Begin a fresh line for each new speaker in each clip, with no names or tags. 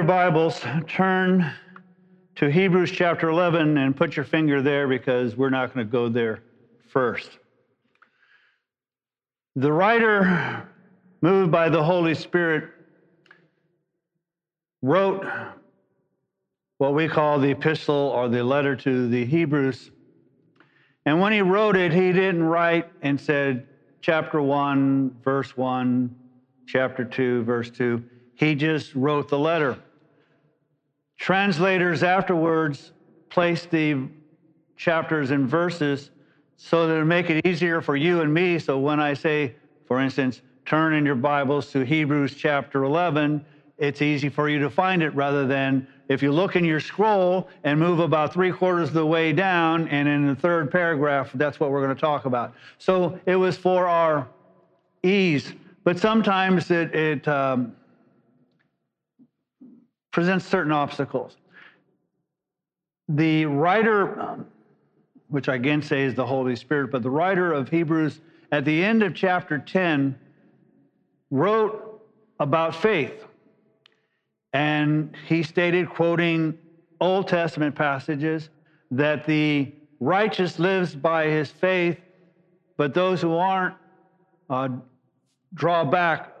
your Bibles, turn to Hebrews chapter 11 and put your finger there because we're not going to go there first. The writer, moved by the Holy Spirit, wrote what we call the epistle or the letter to the Hebrews. And when he wrote it, he didn't write and said, chapter 1, verse 1, chapter 2, verse 2. He just wrote the letter. Translators afterwards placed the chapters and verses so that it make it easier for you and me. So when I say, for instance, turn in your Bibles to Hebrews chapter 11, it's easy for you to find it rather than if you look in your scroll and move about three quarters of the way down, and in the third paragraph, that's what we're going to talk about. So it was for our ease, but sometimes it, it um, presents certain obstacles. The writer, um, which I again say is the Holy Spirit, but the writer of Hebrews at the end of chapter 10 wrote about faith. And he stated, quoting Old Testament passages, that the righteous lives by his faith, but those who aren't uh, draw back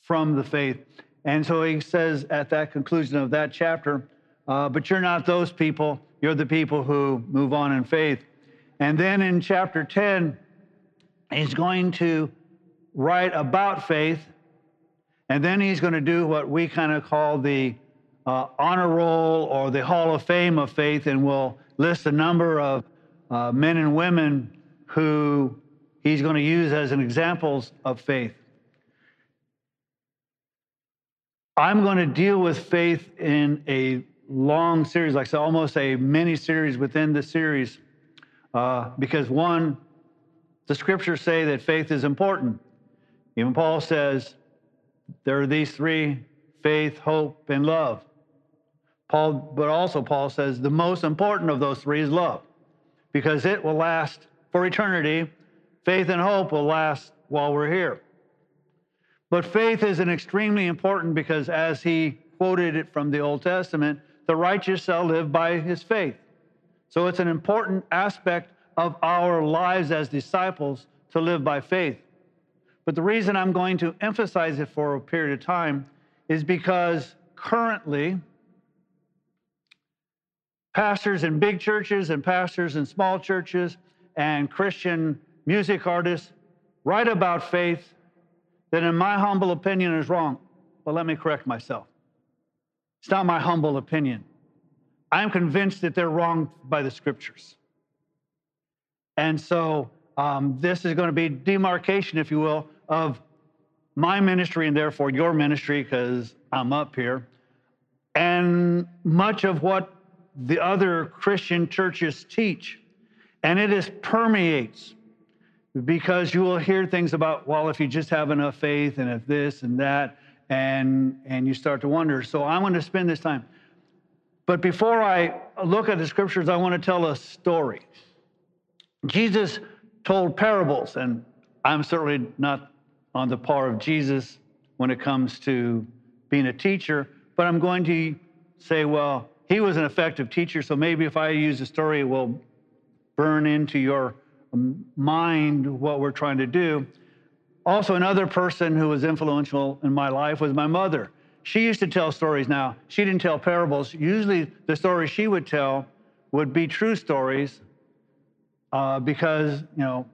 from the faith. And so he says at that conclusion of that chapter, uh, but you're not those people. You're the people who move on in faith. And then in chapter 10, he's going to write about faith. And then he's going to do what we kind of call the uh, honor roll or the hall of fame of faith. And we'll list a number of uh, men and women who he's going to use as an examples of faith. I'm going to deal with faith in a long series, like so almost a mini series within the series, uh, because one, the scriptures say that faith is important. Even Paul says there are these three faith, hope, and love. Paul, but also Paul says the most important of those three is love, because it will last for eternity. Faith and hope will last while we're here. But faith is an extremely important because, as he quoted it from the Old Testament, the righteous shall live by his faith. So it's an important aspect of our lives as disciples to live by faith. But the reason I'm going to emphasize it for a period of time is because currently, pastors in big churches and pastors in small churches and Christian music artists write about faith that, in my humble opinion, is wrong. But let me correct myself. It's not my humble opinion. I'm convinced that they're wrong by the scriptures. And so um, this is going to be demarcation, if you will, of my ministry and therefore your ministry, because I'm up here, and much of what the other Christian churches teach. And it is permeates because you will hear things about, well, if you just have enough faith and if this and that, and, and you start to wonder. So I want to spend this time. But before I look at the scriptures, I want to tell a story. Jesus told parables, and I'm certainly not on the par of Jesus when it comes to being a teacher, but I'm going to say, well, he was an effective teacher, so maybe if I use a story, it will burn into your mind what we're trying to do. Also, another person who was influential in my life was my mother. She used to tell stories now. She didn't tell parables. Usually, the stories she would tell would be true stories uh, because, you know,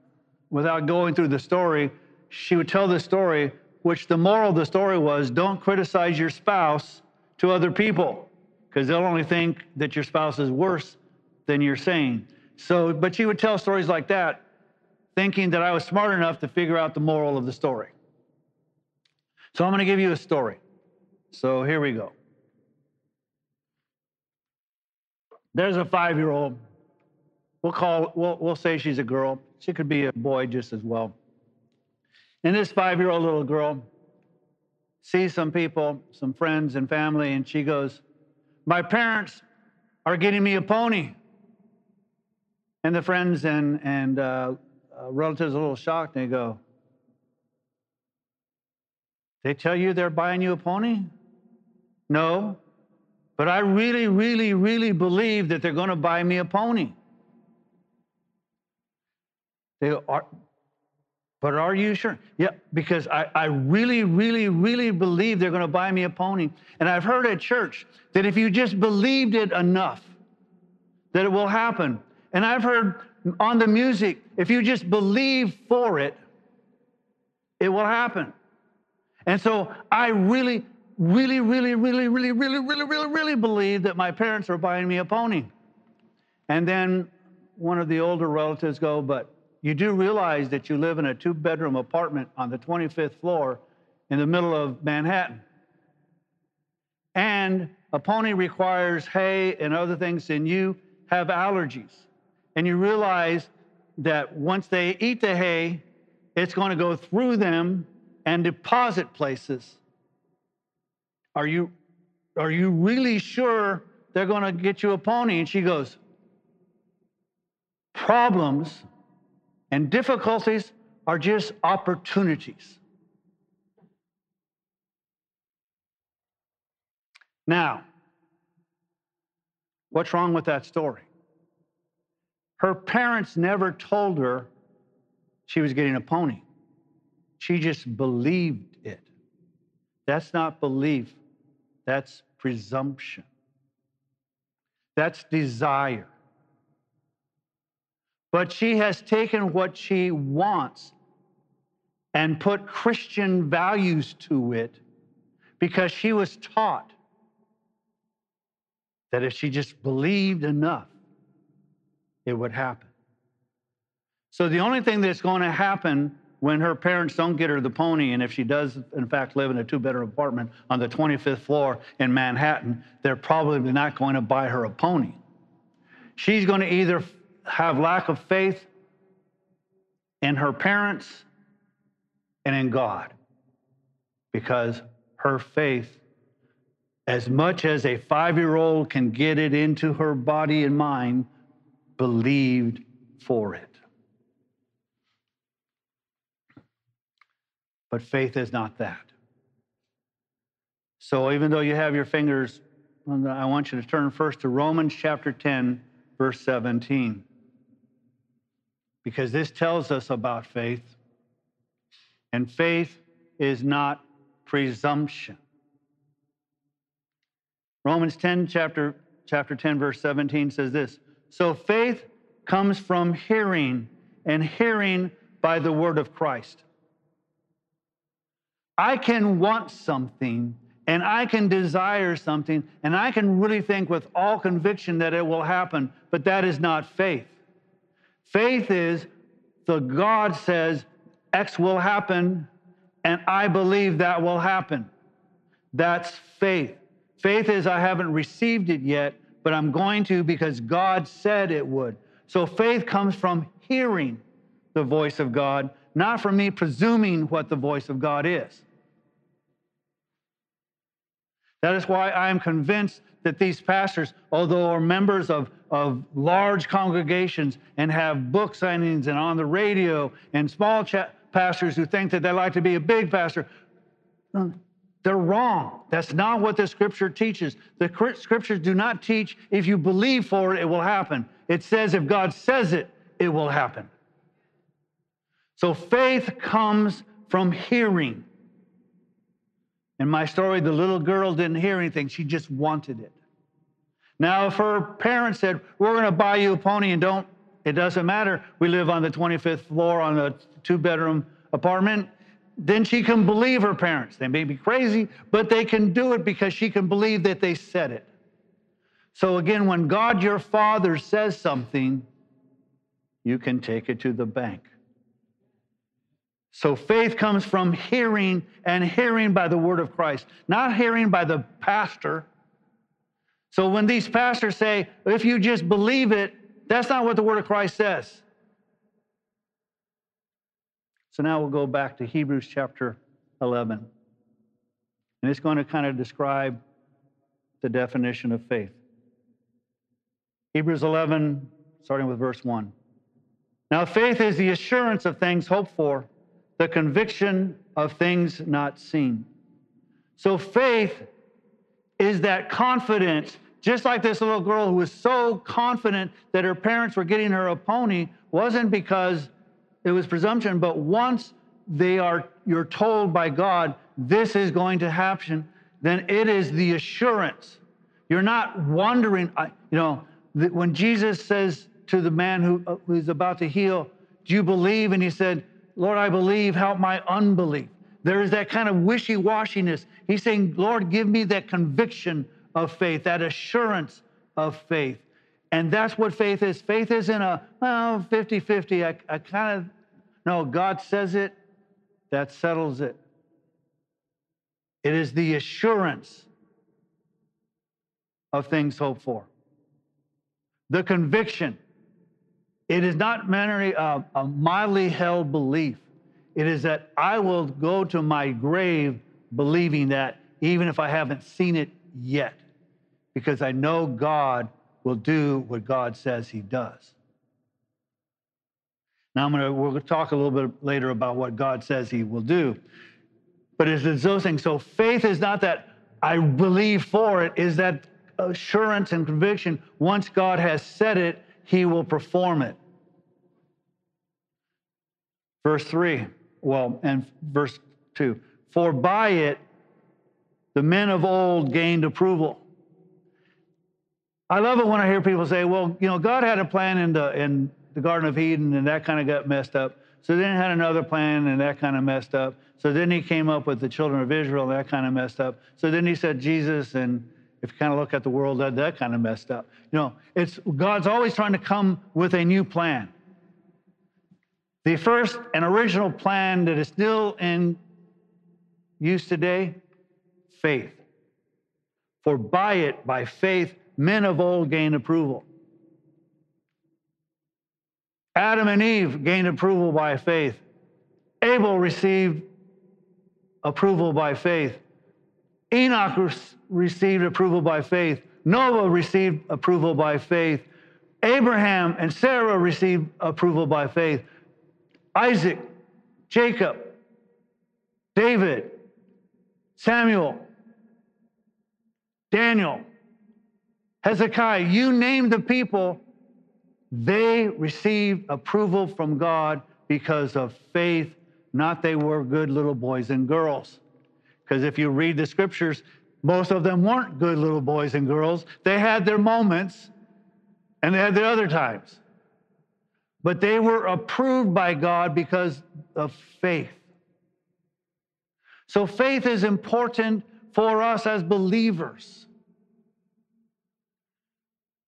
without going through the story, she would tell the story, which the moral of the story was don't criticize your spouse to other people because they'll only think that your spouse is worse than you're saying. So, but she would tell stories like that, thinking that I was smart enough to figure out the moral of the story. So I'm going to give you a story. So here we go. There's a five year old. We'll call, we'll, we'll say she's a girl. She could be a boy just as well. And this five year old little girl sees some people, some friends and family, and she goes, My parents are getting me a pony. And the friends and, and uh, uh, relatives are a little shocked. They go, They tell you they're buying you a pony? No, but I really, really, really believe that they're going to buy me a pony. They are, but are you sure? Yeah, because I, I really, really, really believe they're going to buy me a pony. And I've heard at church that if you just believed it enough, that it will happen. And I've heard on the music, if you just believe for it, it will happen. And so I really, really, really, really, really, really, really, really, really believe that my parents are buying me a pony. And then one of the older relatives go, but you do realize that you live in a two bedroom apartment on the 25th floor in the middle of Manhattan. And a pony requires hay and other things, and you have allergies. And you realize that once they eat the hay, it's going to go through them and deposit places. Are you, are you really sure they're going to get you a pony? And she goes, Problems and difficulties are just opportunities. Now, what's wrong with that story? Her parents never told her she was getting a pony. She just believed it. That's not belief, that's presumption. That's desire. But she has taken what she wants and put Christian values to it because she was taught that if she just believed enough, it would happen. So the only thing that's going to happen when her parents don't get her the pony, and if she does, in fact, live in a two bedroom apartment on the 25th floor in Manhattan, they're probably not going to buy her a pony. She's going to either have lack of faith in her parents and in God because her faith, as much as a five year old can get it into her body and mind, believed for it. But faith is not that. So even though you have your fingers, I want you to turn first to Romans chapter 10, verse 17 because this tells us about faith. And faith is not presumption. Romans 10, chapter, chapter 10, verse 17 says this So faith comes from hearing, and hearing by the word of Christ. I can want something and I can desire something and I can really think with all conviction that it will happen, but that is not faith. Faith is the God says X will happen, and I believe that will happen. That's faith. Faith is I haven't received it yet, but I'm going to because God said it would. So faith comes from hearing the voice of God, not from me presuming what the voice of God is. That is why I am convinced that these pastors, although are members of, of large congregations and have book signings and on the radio, and small pastors who think that they like to be a big pastor, they're wrong. That's not what the scripture teaches. The scriptures do not teach if you believe for it, it will happen. It says if God says it, it will happen. So faith comes from hearing. In my story, the little girl didn't hear anything, she just wanted it. Now, if her parents said, We're going to buy you a pony and don't, it doesn't matter, we live on the 25th floor on a two bedroom apartment, then she can believe her parents. They may be crazy, but they can do it because she can believe that they said it. So, again, when God your Father says something, you can take it to the bank. So faith comes from hearing and hearing by the word of Christ, not hearing by the pastor. So when these pastors say, if you just believe it, that's not what the word of Christ says. So now we'll go back to Hebrews chapter 11. And it's going to kind of describe the definition of faith. Hebrews 11, starting with verse 1. Now, faith is the assurance of things hoped for the conviction of things not seen. So faith is that confidence, just like this little girl who was so confident that her parents were getting her a pony, wasn't because it was presumption, but once they are you're told by God this is going to happen, then it is the assurance. You're not wondering, you know, when Jesus says to the man who, uh, who's about to heal, Do you believe? And he said, Lord, I believe, help my unbelief. There is that kind of wishy washiness. He's saying, Lord, give me that conviction of faith, that assurance of faith. And that's what faith is. Faith isn't a, well, 50 50. I, I kind of, no, God says it, that settles it. It is the assurance of things hoped for. The conviction. It is not merely a, a mildly held belief. It is that I will go to my grave believing that, even if I haven't seen it yet, because I know God will do what God says he does. Now I'm gonna we'll talk a little bit later about what God says he will do. But it's those things. So faith is not that I believe for it, is that assurance and conviction. Once God has said it, he will perform it. Verse 3, well, and verse 2 For by it the men of old gained approval. I love it when I hear people say, well, you know, God had a plan in the, in the Garden of Eden and that kind of got messed up. So then he had another plan and that kind of messed up. So then he came up with the children of Israel and that kind of messed up. So then he said Jesus and if you kind of look at the world, that, that kind of messed up. You know, it's God's always trying to come with a new plan. The first and original plan that is still in use today, faith. For by it, by faith, men of old gained approval. Adam and Eve gained approval by faith. Abel received approval by faith. Enoch received approval by faith. Noah received approval by faith. Abraham and Sarah received approval by faith. Isaac, Jacob, David, Samuel, Daniel, Hezekiah, you name the people, they received approval from God because of faith, not they were good little boys and girls. Because if you read the scriptures, most of them weren't good little boys and girls. They had their moments and they had their other times. But they were approved by God because of faith. So faith is important for us as believers.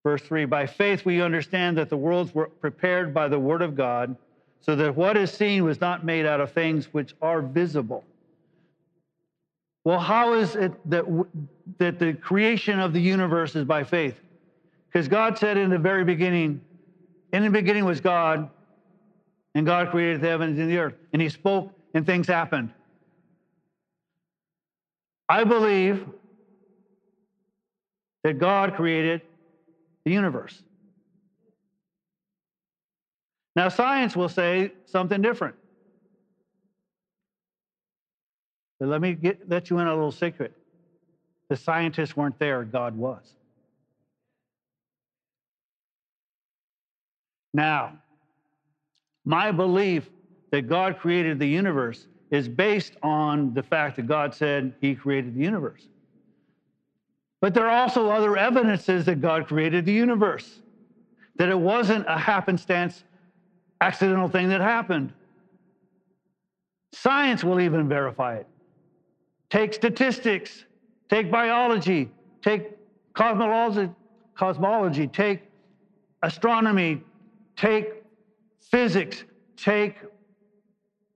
Verse 3 By faith we understand that the worlds were prepared by the word of God, so that what is seen was not made out of things which are visible. Well, how is it that, that the creation of the universe is by faith? Because God said in the very beginning, in the beginning was God, and God created the heavens and the earth, and He spoke, and things happened. I believe that God created the universe. Now, science will say something different. But let me get, let you in a little secret. The scientists weren't there, God was. Now, my belief that God created the universe is based on the fact that God said he created the universe. But there are also other evidences that God created the universe, that it wasn't a happenstance, accidental thing that happened. Science will even verify it. Take statistics, take biology, take cosmology, cosmology, take astronomy, take physics, take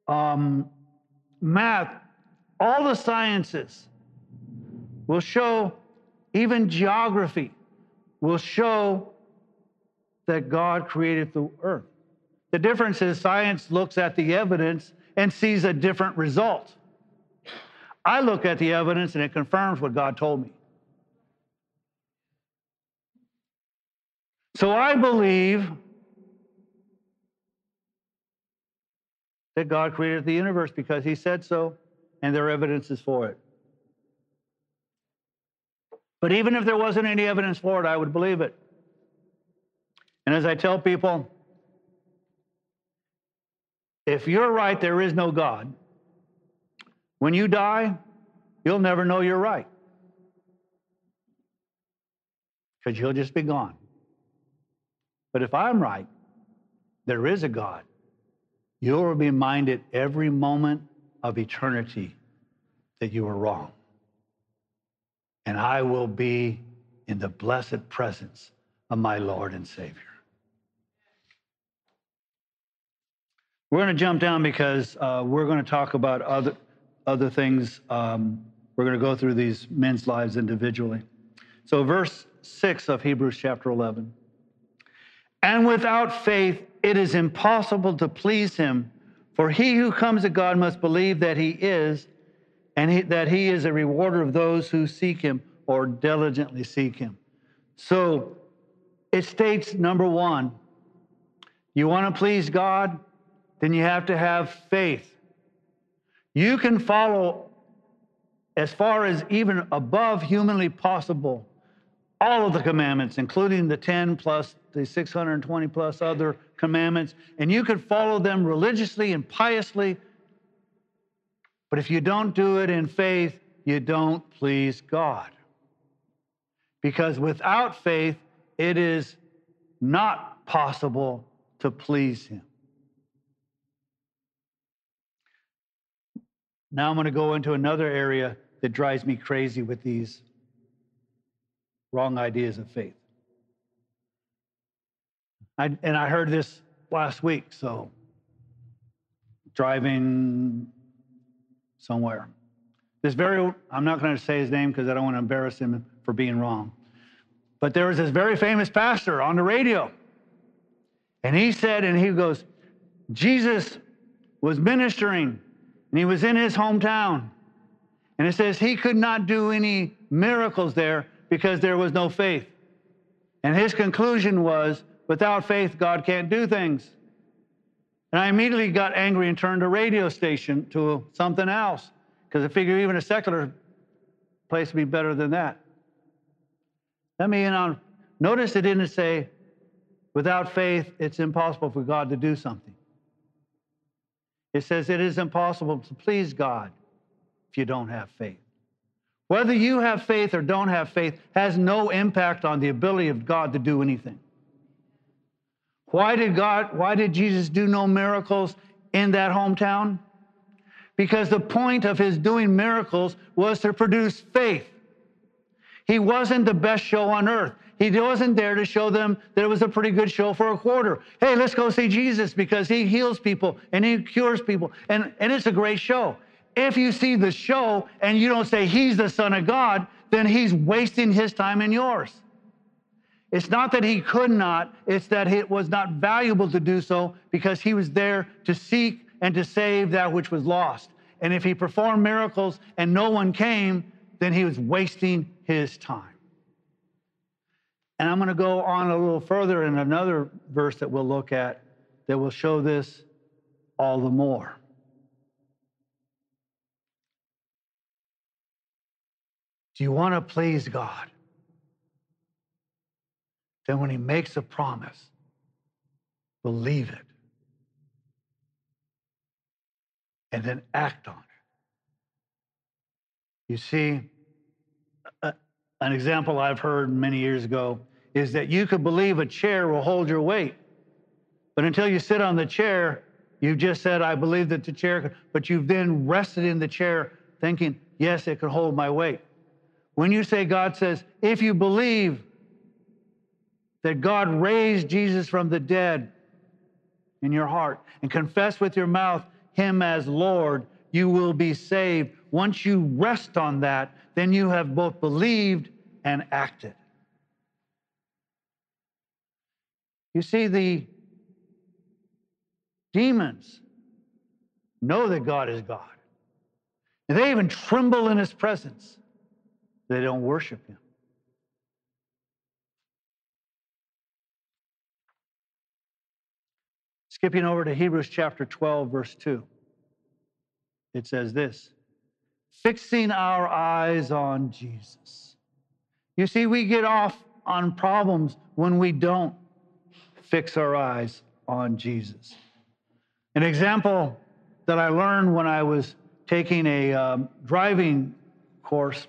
um, math, all the sciences will show, even geography will show that God created the earth. The difference is science looks at the evidence and sees a different result. I look at the evidence and it confirms what God told me. So I believe that God created the universe because he said so, and there are evidences for it. But even if there wasn't any evidence for it, I would believe it. And as I tell people, if you're right, there is no God. When you die, you'll never know you're right because you'll just be gone. But if I'm right, there is a God. You'll be reminded every moment of eternity that you were wrong. And I will be in the blessed presence of my Lord and Savior. We're going to jump down because uh, we're going to talk about other, other things. Um, we're going to go through these men's lives individually. So, verse 6 of Hebrews chapter 11. And without faith, it is impossible to please him. For he who comes to God must believe that he is, and he, that he is a rewarder of those who seek him or diligently seek him. So it states number one, you want to please God, then you have to have faith. You can follow as far as even above humanly possible all of the commandments, including the 10 plus the 620 plus other commandments, and you could follow them religiously and piously. But if you don't do it in faith, you don't please God. Because without faith, it is not possible to please Him. Now I'm going to go into another area that drives me crazy with these wrong ideas of faith. I, and I heard this last week, so driving somewhere. This very, I'm not going to say his name because I don't want to embarrass him for being wrong. But there was this very famous pastor on the radio. And he said, and he goes, Jesus was ministering and he was in his hometown. And it says he could not do any miracles there because there was no faith. And his conclusion was without faith, God can't do things. And I immediately got angry and turned the radio station to something else because I figured even a secular place would be better than that. Let me in on, notice it didn't say, without faith, it's impossible for God to do something. It says it is impossible to please God if you don't have faith. Whether you have faith or don't have faith has no impact on the ability of God to do anything. Why did God, why did Jesus do no miracles in that hometown? Because the point of his doing miracles was to produce faith. He wasn't the best show on earth. He wasn't there to show them that it was a pretty good show for a quarter. Hey, let's go see Jesus because he heals people and he cures people. And, and it's a great show. If you see the show and you don't say he's the Son of God, then he's wasting his time and yours. It's not that he could not, it's that it was not valuable to do so because he was there to seek and to save that which was lost. And if he performed miracles and no one came, then he was wasting his time. And I'm going to go on a little further in another verse that we'll look at that will show this all the more. Do you want to please God? Then when He makes a promise, believe it. And then act on it. You see, a, an example I've heard many years ago is that you could believe a chair will hold your weight. But until you sit on the chair, you've just said, I believe that the chair, but you've then rested in the chair thinking, yes, it could hold my weight. When you say God says, if you believe that God raised Jesus from the dead in your heart and confess with your mouth him as Lord, you will be saved. Once you rest on that, then you have both believed and acted. You see, the demons know that God is God, and they even tremble in his presence. They don't worship him. Skipping over to Hebrews chapter 12, verse 2, it says this fixing our eyes on Jesus, You see, we get off on problems when we don't fix our eyes on Jesus. An example that I learned when I was taking a um, driving course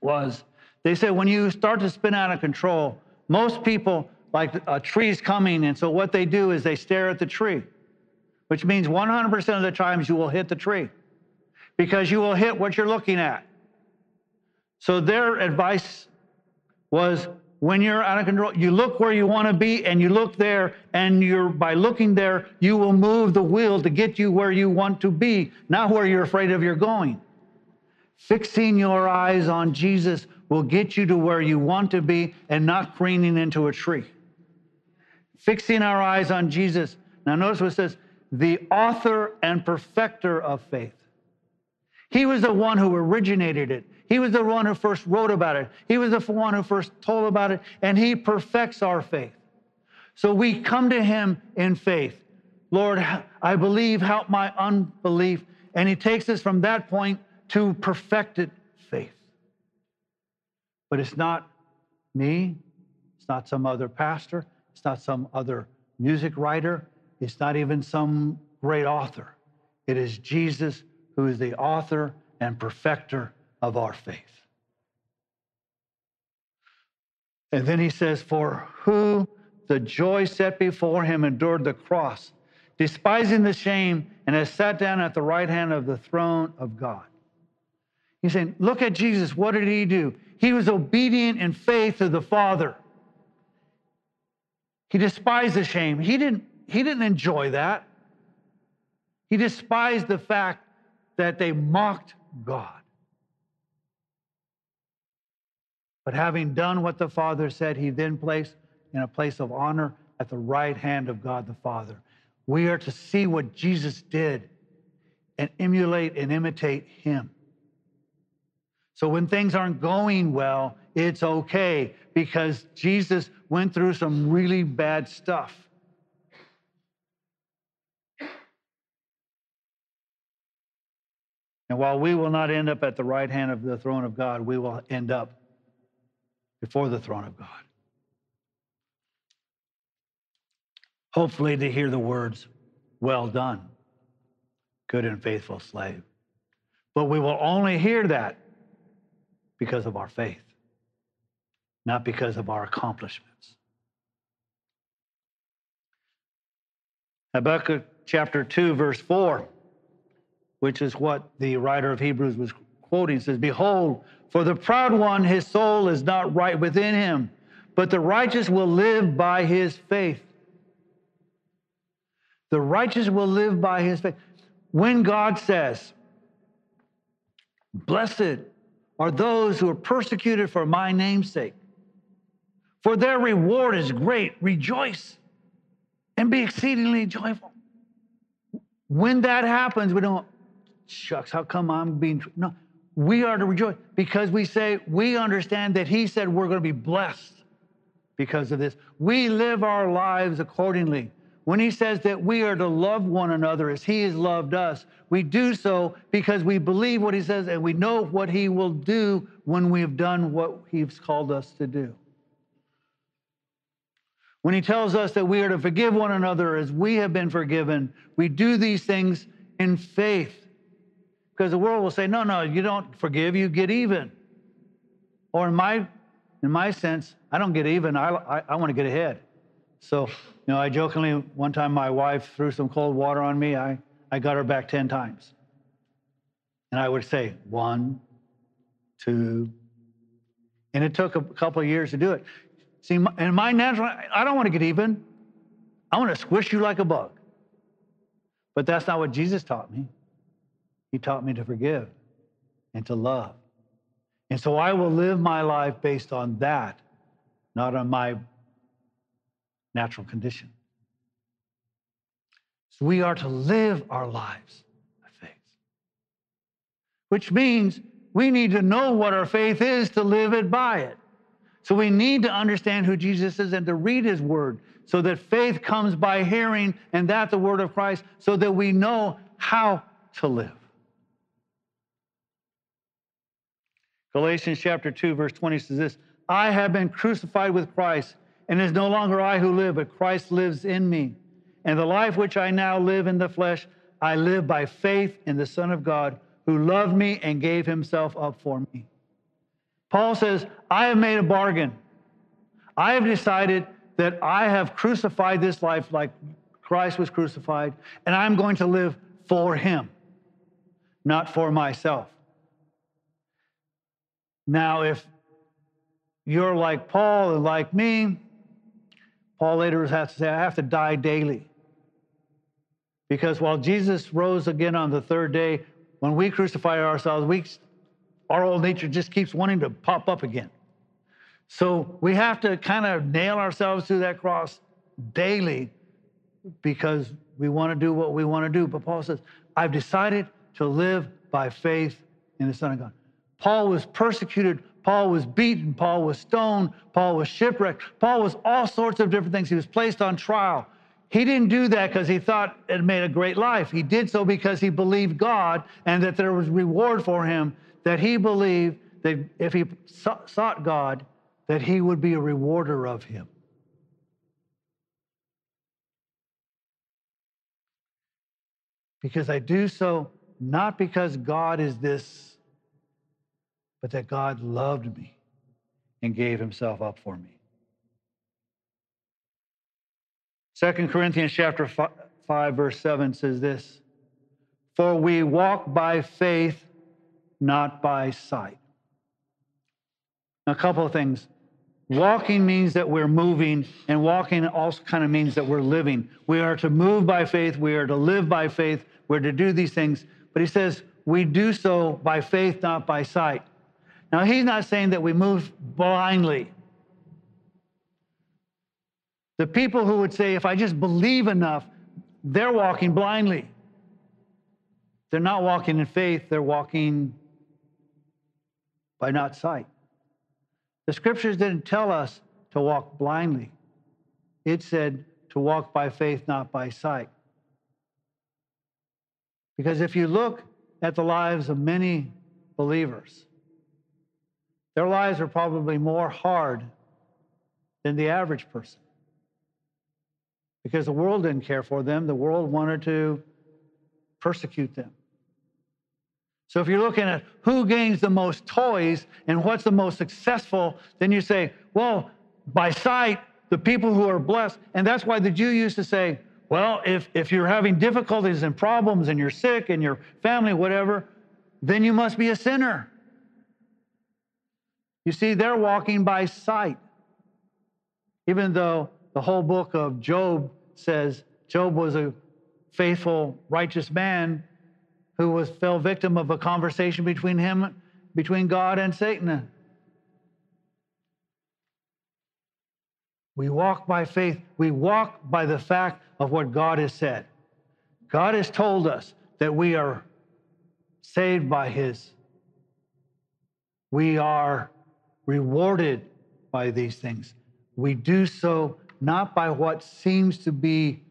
was they said when you start to spin out of control, most people, like a tree's coming, and so what they do is they stare at the tree, which means 100% of the times you will hit the tree because you will hit what you're looking at. So their advice was when you're out of control, you look where you want to be and you look there, and you're by looking there, you will move the wheel to get you where you want to be, not where you're afraid of you're going. Fixing your eyes on Jesus will get you to where you want to be and not careening into a tree. Fixing our eyes on Jesus. Now, notice what it says the author and perfecter of faith. He was the one who originated it. He was the one who first wrote about it. He was the one who first told about it, and He perfects our faith. So we come to Him in faith. Lord, I believe, help my unbelief. And He takes us from that point to perfected faith. But it's not me, it's not some other pastor, it's not some other music writer, it's not even some great author. It is Jesus who is the author and perfecter of our faith. And then he says, For who the joy set before him endured the cross, despising the shame, and has sat down at the right hand of the throne of God. He's saying, Look at Jesus. What did he do? He was obedient in faith to the Father. He despised the shame. He didn't, he didn't enjoy that. He despised the fact that they mocked God. But having done what the Father said, he then placed in a place of honor at the right hand of God the Father. We are to see what Jesus did and emulate and imitate him. So when things aren't going well, it's okay because Jesus went through some really bad stuff. And while we will not end up at the right hand of the throne of God, we will end up before the throne of God. Hopefully, to hear the words, Well done, good and faithful slave. But we will only hear that because of our faith, not because of our accomplishments. Habakkuk chapter 2, verse 4, which is what the writer of Hebrews was quoting, says, Behold, for the proud one, his soul is not right within him, but the righteous will live by his faith. The righteous will live by his faith. When God says, Blessed are those who are persecuted for my name's sake, for their reward is great. Rejoice and be exceedingly joyful. When that happens, we don't, shucks, how come I'm being. No, we are to rejoice because we say we understand that He said we're going to be blessed because of this. We live our lives accordingly. When He says that we are to love one another as He has loved us, we do so because we believe what He says and we know what He will do when we have done what He's called us to do. When He tells us that we are to forgive one another as we have been forgiven, we do these things in faith because the world will say, no, no, you don't forgive, you get even. Or in my, in my sense, I don't get even, I, I, I want to get ahead. So, you know, I jokingly, one time my wife threw some cold water on me, I, I got her back 10 times. And I would say, one, two, and it took a couple of years to do it. See, in my natural, I don't want to get even. I want to squish you like a bug. But that's not what Jesus taught me. He taught me to forgive and to love. And so I will live my life based on that, not on my natural condition. So we are to live our lives by faith, which means we need to know what our faith is to live it by it. So we need to understand who Jesus is and to read his word so that faith comes by hearing and that the word of Christ so that we know how to live. Galatians chapter 2, verse 20 says this I have been crucified with Christ, and it is no longer I who live, but Christ lives in me. And the life which I now live in the flesh, I live by faith in the Son of God, who loved me and gave himself up for me. Paul says, I have made a bargain. I have decided that I have crucified this life like Christ was crucified, and I'm going to live for him, not for myself. Now, if you're like Paul and like me, Paul later has to say, I have to die daily. Because while Jesus rose again on the third day, when we crucify ourselves, we, our old nature just keeps wanting to pop up again. So we have to kind of nail ourselves to that cross daily because we want to do what we want to do. But Paul says, I've decided to live by faith in the Son of God. Paul was persecuted. Paul was beaten. Paul was stoned. Paul was shipwrecked. Paul was all sorts of different things. He was placed on trial. He didn't do that because he thought it made a great life. He did so because he believed God and that there was reward for him, that he believed that if he sought God, that he would be a rewarder of him. Because I do so not because God is this, but that God loved me and gave himself up for me. Second Corinthians chapter 5 verse 7 says this, "For we walk by faith, not by sight." A couple of things. Walking means that we're moving, and walking also kind of means that we're living. We are to move by faith, we are to live by faith, we're to do these things. But he says, we do so by faith, not by sight. Now, he's not saying that we move blindly. The people who would say, if I just believe enough, they're walking blindly. They're not walking in faith, they're walking by not sight. The scriptures didn't tell us to walk blindly, it said to walk by faith, not by sight. Because if you look at the lives of many believers, their lives are probably more hard than the average person. Because the world didn't care for them, the world wanted to persecute them. So if you're looking at who gains the most toys and what's the most successful, then you say, well, by sight, the people who are blessed. And that's why the Jew used to say, well, if, if you're having difficulties and problems and you're sick and your family, whatever, then you must be a sinner. You see, they're walking by sight. Even though the whole book of Job says Job was a faithful, righteous man, who was fell victim of a conversation between him, between God and Satan. We walk by faith. We walk by the fact of what God has said. God has told us that we are saved by His. We are rewarded by these things. We do so not by what seems to be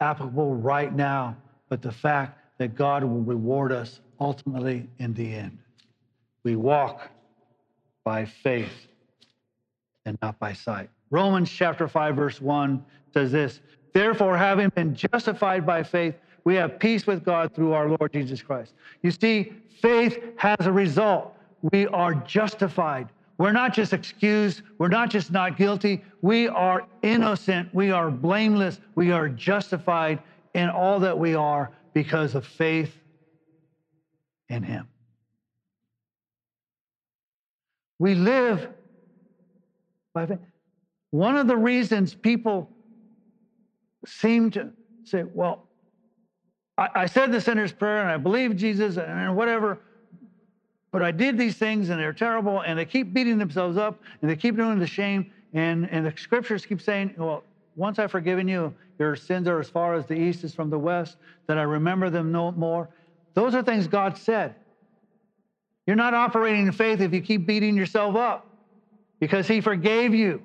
applicable right now, but the fact that God will reward us ultimately in the end. We walk by faith and not by sight. Romans chapter 5, verse 1 says this Therefore, having been justified by faith, we have peace with God through our Lord Jesus Christ. You see, faith has a result. We are justified. We're not just excused. We're not just not guilty. We are innocent. We are blameless. We are justified in all that we are because of faith in Him. We live by faith. One of the reasons people seem to say, well, I, I said the sinner's prayer and I believe Jesus and whatever, but I did these things and they're terrible and they keep beating themselves up and they keep doing the shame. And, and the scriptures keep saying, well, once I've forgiven you, your sins are as far as the east is from the west, that I remember them no more. Those are things God said. You're not operating in faith if you keep beating yourself up because He forgave you.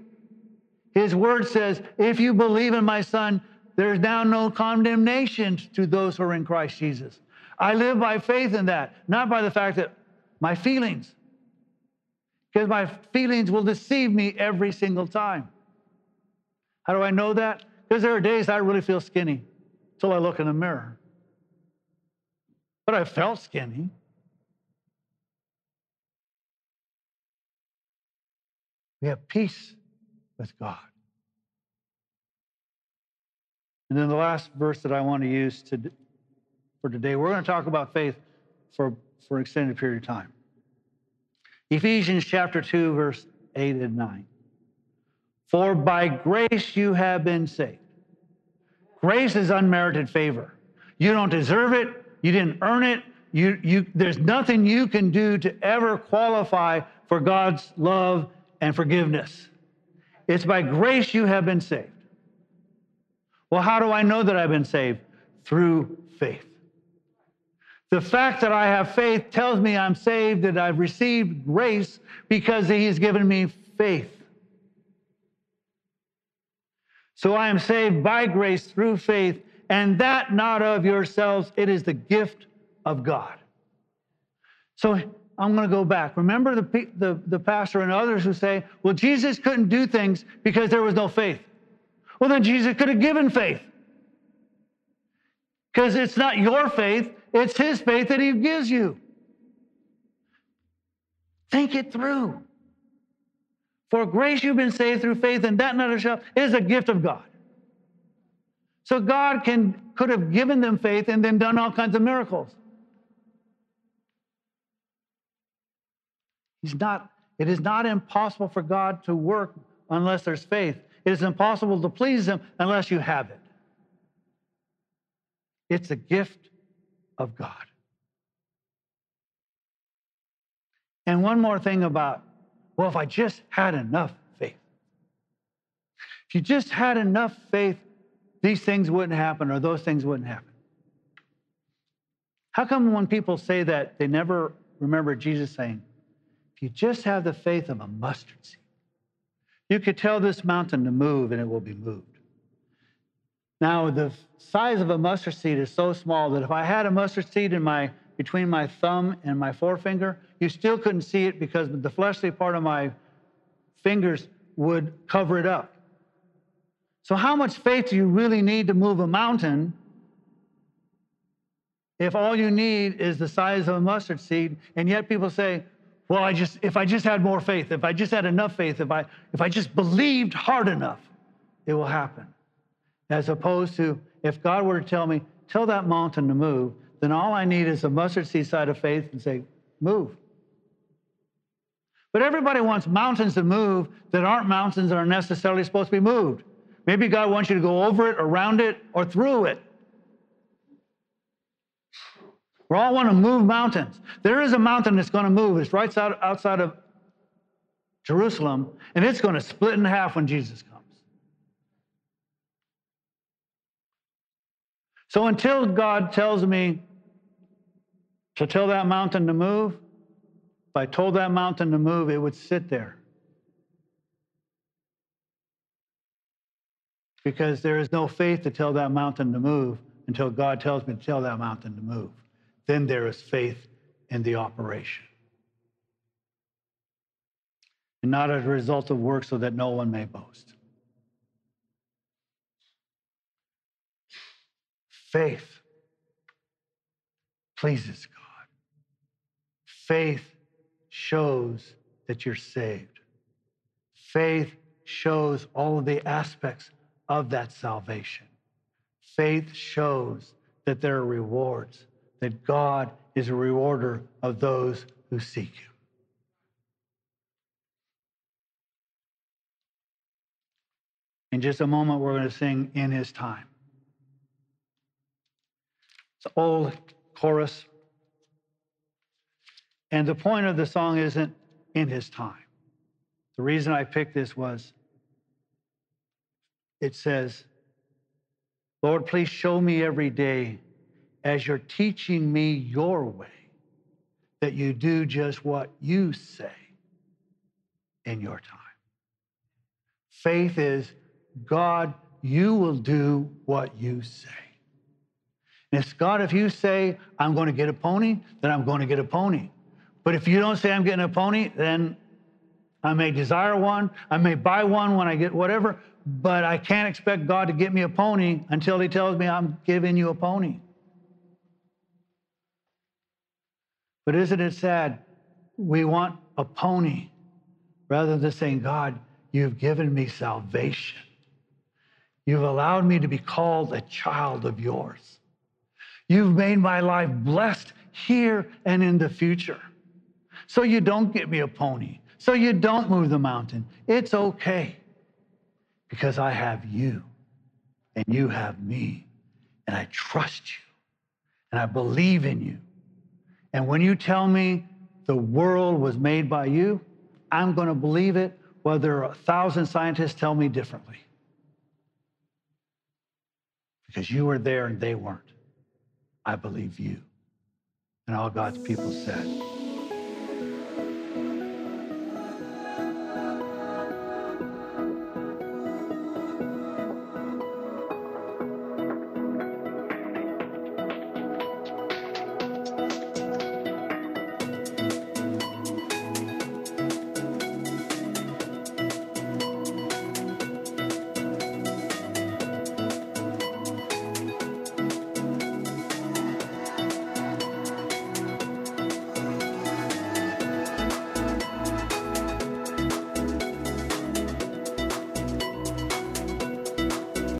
His word says, if you believe in my Son, there's now no condemnation to those who are in Christ Jesus. I live by faith in that, not by the fact that my feelings, because my feelings will deceive me every single time. How do I know that? Because there are days I really feel skinny until I look in the mirror. But I felt skinny. We have peace with God. And then the last verse that I want to use to, for today, we're going to talk about faith for, for an extended period of time. Ephesians chapter 2, verse 8 and 9. For by grace you have been saved. Grace is unmerited favor. You don't deserve it. You didn't earn it. You, you, there's nothing you can do to ever qualify for God's love and forgiveness. It's by grace you have been saved. Well, how do I know that I've been saved? Through faith. The fact that I have faith tells me I'm saved, that I've received grace because He has given me faith. So I am saved by grace through faith, and that not of yourselves, it is the gift of God. So I'm going to go back. Remember the, the, the pastor and others who say, well, Jesus couldn't do things because there was no faith. Well, then Jesus could have given faith. Because it's not your faith, it's his faith that he gives you. Think it through. For grace you've been saved through faith, and that not yourself is a gift of God. So God can could have given them faith and then done all kinds of miracles. He's not, it is not impossible for God to work unless there's faith. It is impossible to please him unless you have it. It's a gift of God. And one more thing about, well, if I just had enough faith. If you just had enough faith, these things wouldn't happen or those things wouldn't happen. How come when people say that, they never remember Jesus saying, if you just have the faith of a mustard seed, you could tell this mountain to move and it will be moved. Now, the size of a mustard seed is so small that if I had a mustard seed in my between my thumb and my forefinger, you still couldn't see it because the fleshly part of my fingers would cover it up. So, how much faith do you really need to move a mountain if all you need is the size of a mustard seed? And yet people say, well, I just if I just had more faith, if I just had enough faith, if I if I just believed hard enough, it will happen. As opposed to if God were to tell me, tell that mountain to move, then all I need is a mustard seed side of faith and say, move. But everybody wants mountains to move that aren't mountains that are necessarily supposed to be moved. Maybe God wants you to go over it, around it, or through it. We all want to move mountains. There is a mountain that's going to move. It's right outside of Jerusalem, and it's going to split in half when Jesus comes. So until God tells me to tell that mountain to move, if I told that mountain to move, it would sit there. Because there is no faith to tell that mountain to move until God tells me to tell that mountain to move. Then there is faith in the operation. And not as a result of work so that no one may boast. Faith pleases God. Faith shows that you're saved. Faith shows all of the aspects of that salvation. Faith shows that there are rewards, that God is a rewarder of those who seek Him. In just a moment, we're going to sing In His Time. It's an old chorus. And the point of the song isn't in his time. The reason I picked this was it says, Lord, please show me every day as you're teaching me your way that you do just what you say in your time. Faith is, God, you will do what you say. And it's God, if you say, I'm going to get a pony, then I'm going to get a pony. But if you don't say I'm getting a pony, then I may desire one. I may buy one when I get whatever, but I can't expect God to get me a pony until He tells me I'm giving you a pony. But isn't it sad? We want a pony rather than saying, God, you've given me salvation. You've allowed me to be called a child of yours. You've made my life blessed here and in the future. So you don't get me a pony. So you don't move the mountain. It's okay because I have you and you have me and I trust you and I believe in you. And when you tell me the world was made by you, I'm going to believe it whether a thousand scientists tell me differently. Because you were there and they weren't. I believe you. And all God's people said,